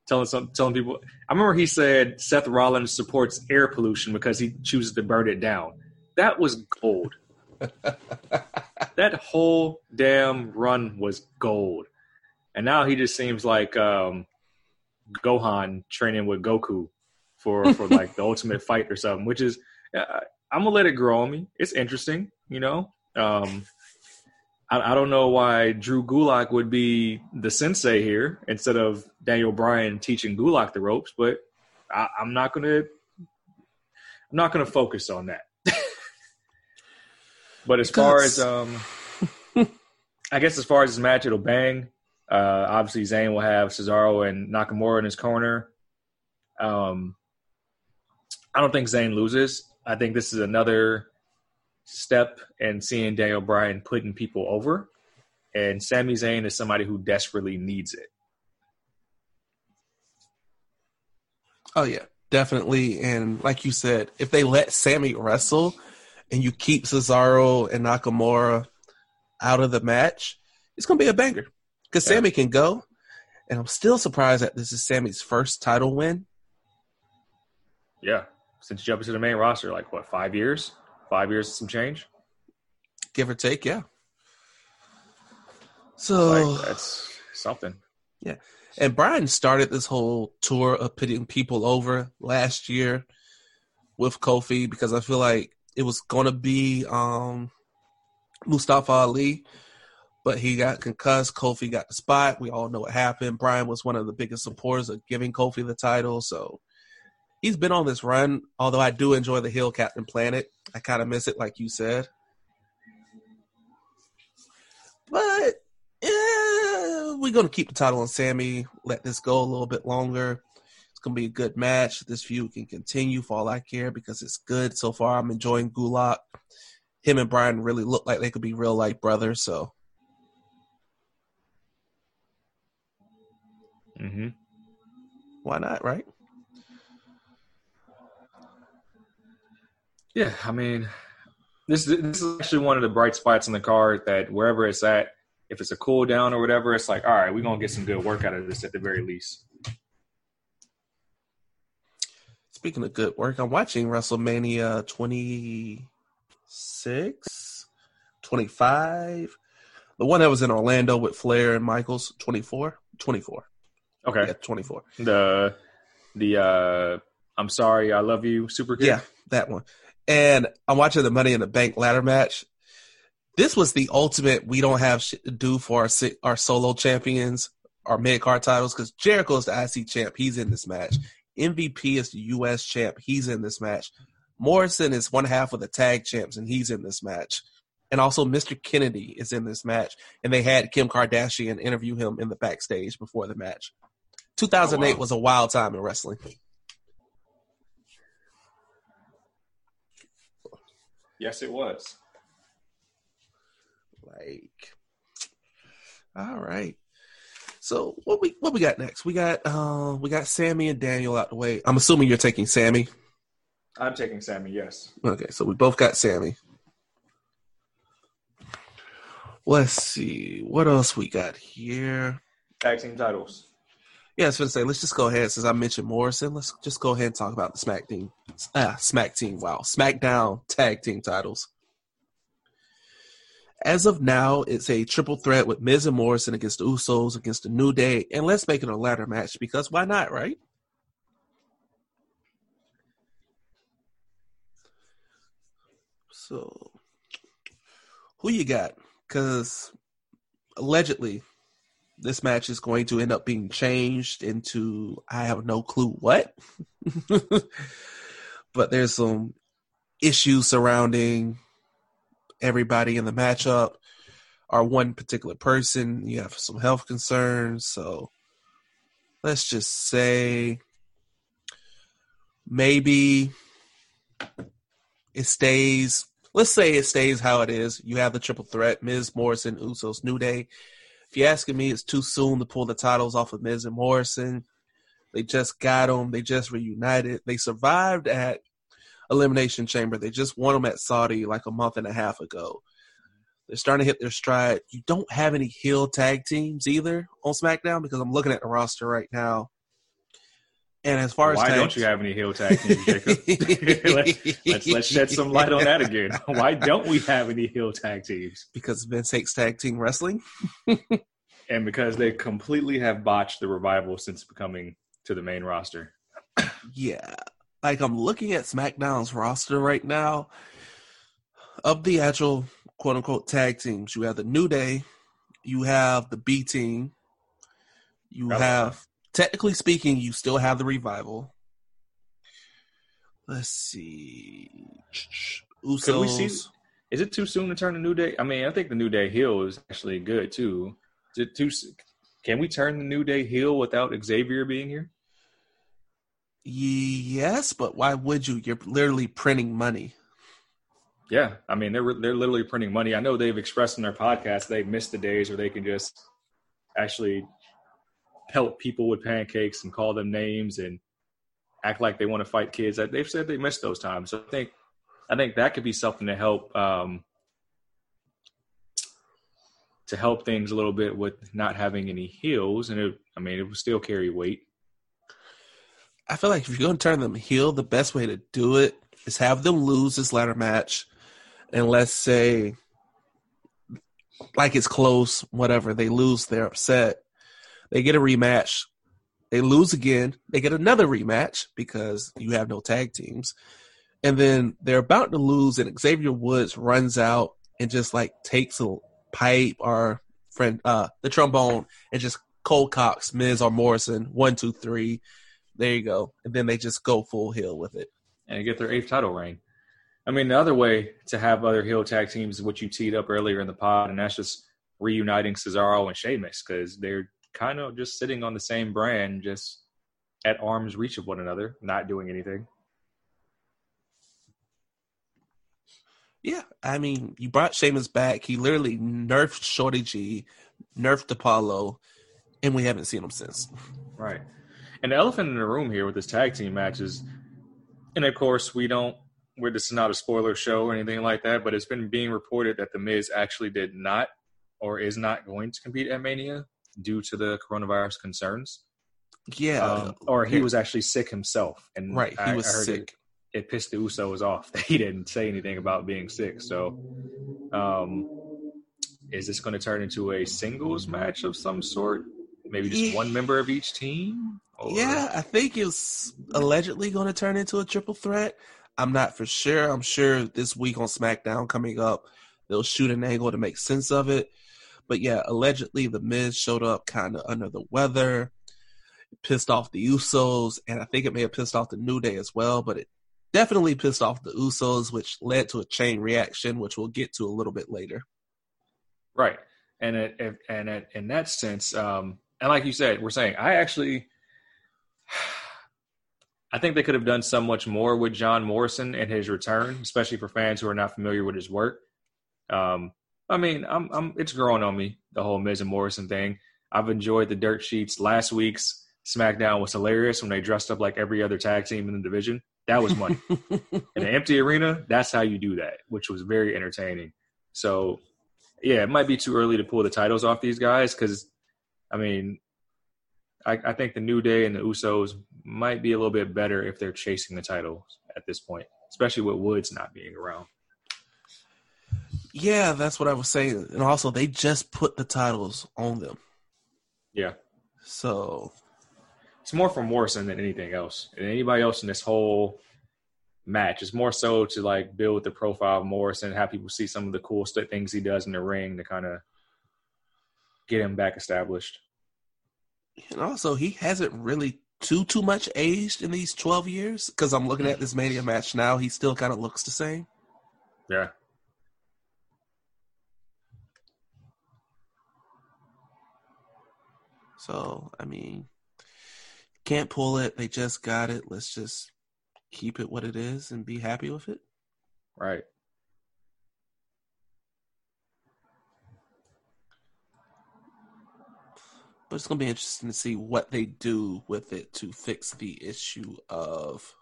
Telling some telling people, I remember he said Seth Rollins supports air pollution because he chooses to burn it down. That was gold. that whole damn run was gold, and now he just seems like um, Gohan training with Goku for for like the ultimate fight or something. Which is, uh, I'm gonna let it grow on me. It's interesting, you know. Um, I, I don't know why Drew Gulak would be the sensei here instead of Daniel Bryan teaching Gulak the ropes, but I, I'm not gonna I'm not gonna focus on that. but as far as um, I guess as far as this match, it'll bang. Uh, obviously, Zayn will have Cesaro and Nakamura in his corner. Um, I don't think Zayn loses. I think this is another step in seeing Daniel Bryan putting people over. And Sami Zayn is somebody who desperately needs it. Oh yeah, definitely. And like you said, if they let Sami wrestle and you keep Cesaro and Nakamura out of the match, it's gonna be a banger. Because Yeah. Sami can go. And I'm still surprised that this is Sami's first title win. Yeah. Since jumping to the main roster, like what, five years? Five years some change? Give or take, yeah. So Like that's something. Yeah, and Bryan started this whole tour of putting people over last year with Kofi because I feel like it was going to be um, Mustafa Ali, but he got concussed. Kofi got the spot. We all know what happened. Bryan was one of the biggest supporters of giving Kofi the title. So he's been on this run, although I do enjoy the heel Captain Planet. I kind of miss it, like you said. But yeah, we're gonna keep the title on Sami. Let this go a little bit longer. It's gonna be a good match. This feud can continue for all I care because it's good so far. I'm enjoying Gulak. Him and Bryan really look like they could be real life brothers. So Mm-hmm. Why not, right? Yeah, I mean, this this is actually one of the bright spots in the card that wherever it's at, if it's a cool down or whatever, it's like, all right, we're gonna get some good work out of this at the very least. Speaking of good work, I'm watching WrestleMania 26, 25. The one that was in Orlando with Flair and Michaels, 24, 24. Okay. Yeah, 24. The the uh I'm sorry, I love you, super. Yeah, that one. And I'm watching the Money in the Bank ladder match. This was the ultimate. We don't have shit to do for our our solo champions, our mid card titles, because Jericho is the IC champ. He's in this match. MVP is the US champ. He's in this match. Morrison is one half of the tag champs, and he's in this match. And also, Mr. Kennedy is in this match. And they had Kim Kardashian interview him in the backstage before the match. 2008 Oh, wow. was a wild time in wrestling. Yes, it was. Like, all right. So what we what we got next? We got uh we got Sami and Daniel out the way. I'm assuming you're taking Sami. I'm taking Sami, yes. Okay, so we both got Sami. Let's see what else we got here. Tag team titles. Yeah, I was gonna say let's just go ahead since I mentioned Morrison. Let's just go ahead and talk about the Smack team. Ah, Smack team. Wow, SmackDown tag team titles. As of now, it's a triple threat with Miz and Morrison against the Usos against the New Day, and let's make it a ladder match because why not, right? So, who you got? Because allegedly, this match is going to end up being changed into I have no clue what. but there's some issues surrounding everybody in the matchup or one particular person. You have some health concerns. So let's just say maybe it stays. Let's say it stays how it is. You have the triple threat Miz, Morrison, Usos, New Day. If you're asking me, it's too soon to pull the titles off of Miz and Morrison. They just got them. They just reunited. They survived at Elimination Chamber. They just won them at Saudi like a month and a half ago. They're starting to hit their stride. You don't have any heel tag teams either on SmackDown because I'm looking at the roster right now. And as far as Why don't you have any heel tag teams, Jacob? let's let's shed some light on that again. Why don't we have any heel tag teams? because Vince hates tag team wrestling. And because they completely have botched the revival since becoming to the main roster. Yeah. Like I'm looking at SmackDown's roster right now. Of the actual quote unquote tag teams, you have the New Day, you have the B team, you have technically speaking, you still have the revival. Let's see. Usos. Could we see- Is it too soon to turn the New Day? I mean, I think the New Day heel is actually good too. Is it too? Can we turn the New Day heel without Xavier being here? Yes, but why would you? You're literally printing money. Yeah, I mean they're they're literally printing money. I know they've expressed in their podcast they miss the days where they can just actually pelt people with pancakes and call them names and act like they want to fight kids. They've said they miss those times. So I think I think that could be something to help um, to help things a little bit with not having any heels. And it, I mean, it would still carry weight. I feel like if you're going to turn them heel, the best way to do it is have them lose this ladder match, and let's say, like it's close, whatever they lose, they're upset. They get a rematch. They lose again. They get another rematch because you have no tag teams, and then they're about to lose, and Xavier Woods runs out and just like takes a pipe or friend uh the trombone and just cold cocks Miz or Morrison one two three. There you go. And then they just go full heel with it. and get their eighth title reign. I mean, the other way to have other heel tag teams is what you teed up earlier in the pod, and that's just reuniting Cesaro and Sheamus because they're kind of just sitting on the same brand, just at arm's reach of one another, not doing anything. Yeah, I mean, you brought Sheamus back. He literally nerfed Shorty G, nerfed Apollo, and we haven't seen him since. Right. And the elephant in the room here with this tag team matches, and of course we don't. We're this is not a spoiler show or anything like that, but it's been being reported that the Miz actually did not or is not going to compete at Mania due to the coronavirus concerns. Yeah, Um, or he was actually sick himself, and right. He I- was I heard sick. It, it pissed the Usos off that he didn't say anything about being sick. So, um, is this going to turn into a singles match of some sort? Maybe just Yeah. one member of each team? Or- Yeah, I think it's allegedly going to turn into a triple threat. I'm not for sure. I'm sure this week on SmackDown coming up, they'll shoot an angle to make sense of it. But yeah, allegedly the Miz showed up kind of under the weather, pissed off the Usos, and I think it may have pissed off the New Day as well. But it definitely pissed off the Usos, which led to a chain reaction, which we'll get to a little bit later. Right. And it, and it, in that sense, um, and like you said, we're saying I actually, I think they could have done so much more with John Morrison and his return, especially for fans who are not familiar with his work. Um, I mean, I'm, I'm, it's growing on me the whole Miz and Morrison thing. I've enjoyed the dirt sheets. Last week's SmackDown was hilarious when they dressed up like every other tag team in the division. That was money. in an empty arena, that's how you do that, which was very entertaining. So, yeah, it might be too early to pull the titles off these guys because, I mean, I, I think the New Day and the Usos might be a little bit better if they're chasing the titles at this point, especially with Woods not being around. Yeah, that's what I was saying. And also, they just put the titles on them. Yeah, So it's more for Morrison than anything else, and anybody else in this whole match. It's more so to like build the profile of Morrison, have people see some of the cool st- things he does in the ring to kind of get him back established. And also, he hasn't really too too much aged in these twelve years. Because I'm looking at this Mania match now, he still kind of looks the same. Yeah. So I mean, can't pull it. They just got it. Let's just keep it what it is and be happy with it. Right. But it's gonna be interesting to see what they do with it to fix the issue of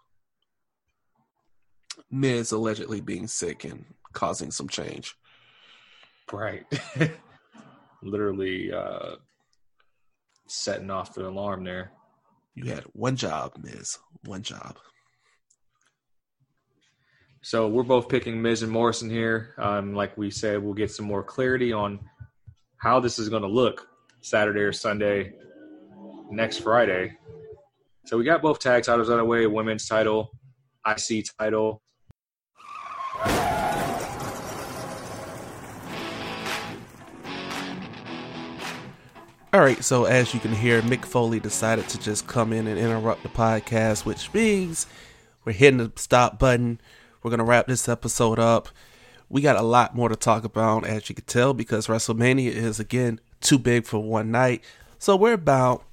Miz allegedly being sick and causing some change. Right. Literally uh, setting off the alarm there. You had one job, Miz. One job. So we're both picking Miz and Morrison here. Um, like we said, we'll get some more clarity on how this is going to look Saturday or Sunday next Friday. So we got both tag titles on the way: women's title, IC title. All right, so as you can hear, Mick Foley decided to just come in and interrupt the podcast, which means we're hitting the stop button. We're going to wrap this episode up. We got a lot more to talk about, as you can tell, because WrestleMania is, again, too big for one night. So we're about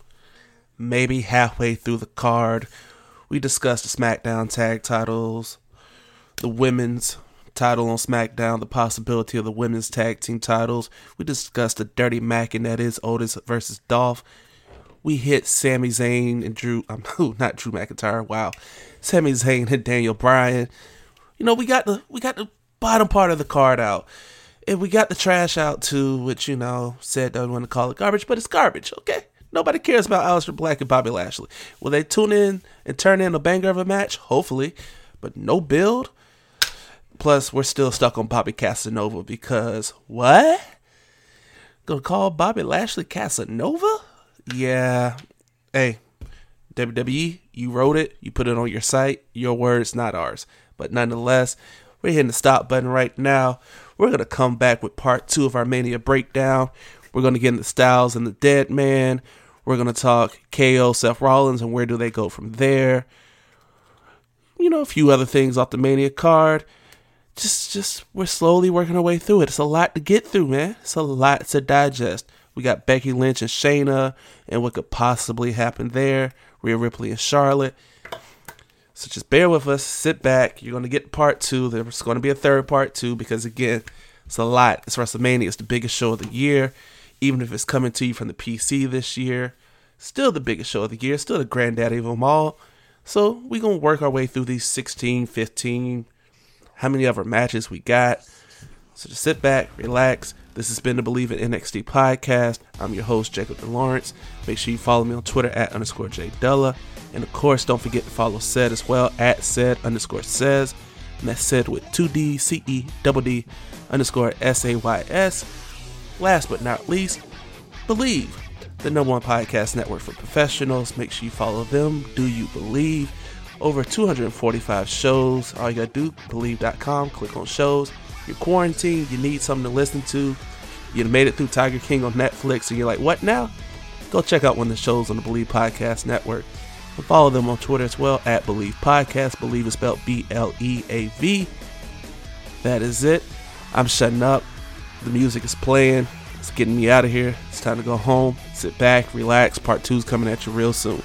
maybe halfway through the card. We discussed the SmackDown tag titles, the women's title on SmackDown, the possibility of the women's tag team titles. We discussed the dirty Mac and that is Otis versus Dolph. We hit Sami Zayn and Drew, um, not Drew McIntyre. Wow, Sami Zayn and Daniel Bryan. You know, we got the we got the bottom part of the card out, and we got the trash out too, which you know said don't want to call it garbage, but it's garbage. Okay, nobody cares about Aleister Black and Bobby Lashley. Will they tune in and turn in a banger of a match? Hopefully, but no build. Plus, we're still stuck on Bobby Casanova because what? Gonna call Bobby Lashley Casanova? Yeah. Hey, WWE, you wrote it, you put it on your site, your words, not ours. But nonetheless, we're hitting the stop button right now. We're gonna come back with part two of our Mania breakdown. We're gonna get into Styles and the Dead Man. We're gonna talk KO, Seth Rollins, and where do they go from there. You know, a few other things off the Mania card just just we're slowly working our way through it. It's a lot to get through, man. It's a lot to digest. We got Becky Lynch and Shayna and what could possibly happen there. Rhea Ripley and Charlotte. So just bear with us. Sit back. You're gonna get part two. There's gonna be a third part two because again, it's a lot. It's WrestleMania. It's the biggest show of the year. Even if it's coming to you from the PC this year, Still the biggest show of the year, still the granddaddy of them all. So we're to work our way through these 16, 15, how many other matches we got. So just sit back, relax. This has been the Bleav in NXT podcast. I'm your host, Jacob DeLawrence. Make sure you follow me on Twitter at underscore J Della. And of course, don't forget to follow Said as well at Said underscore says. And that's said with 2D, C E, double D, underscore S A Y S. Last but not least, Bleav, the number one podcast network for professionals. Make sure you follow them. Do you believe? Over 245 shows. All you gotta do, bleav.com, click on shows. You're quarantined, you need something to listen to. You made it through Tiger King on Netflix, and you're like, what now? Go check out one of the shows on the Bleav Podcast Network. And follow them on Twitter as well at Bleav Podcast. Bleav is spelled B L E A V. That is it. I'm shutting up. The music is playing. It's getting me out of here. It's time to go home. Sit back, relax. Part two's coming at you real soon.